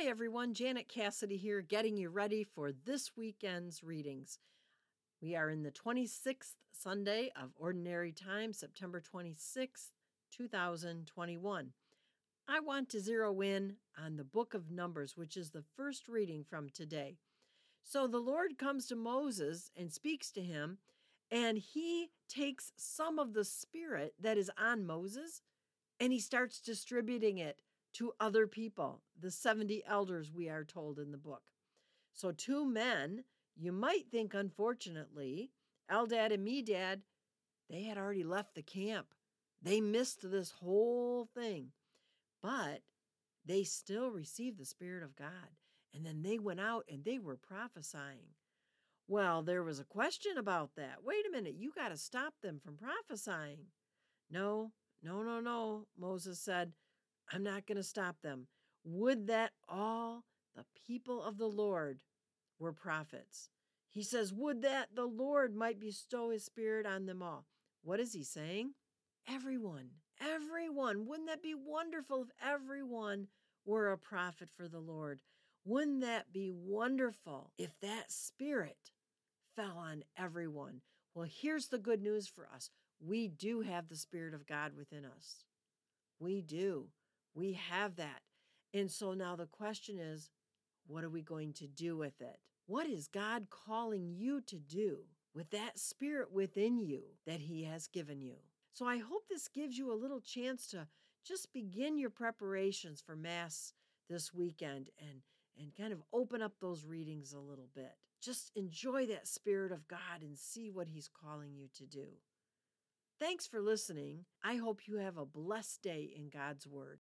Hi, everyone. Janet Cassidy here, getting you ready for this weekend's readings. We are in the 26th Sunday of Ordinary Time, September 26th, 2021. I want to zero in on the book of Numbers, which is the first reading from today. So the Lord comes to Moses and speaks to him, and he takes some of the spirit that is on Moses and he starts distributing it to other people, the 70 elders, we are told in the book. So, two men, you might think, unfortunately, Eldad and Medad, they had already left the camp. They missed this whole thing, but they still received the Spirit of God. And then they went out and they were prophesying. Well, there was a question about that. Wait a minute, you got to stop them from prophesying. No, no, no, no, Moses said. I'm not going to stop them. Would that all the people of the Lord were prophets. He says, Would that the Lord might bestow his spirit on them all. What is he saying? Everyone, everyone. Wouldn't that be wonderful if everyone were a prophet for the Lord? Wouldn't that be wonderful if that spirit fell on everyone? Well, here's the good news for us we do have the Spirit of God within us. We do. We have that. And so now the question is what are we going to do with it? What is God calling you to do with that spirit within you that He has given you? So I hope this gives you a little chance to just begin your preparations for Mass this weekend and and kind of open up those readings a little bit. Just enjoy that Spirit of God and see what He's calling you to do. Thanks for listening. I hope you have a blessed day in God's Word.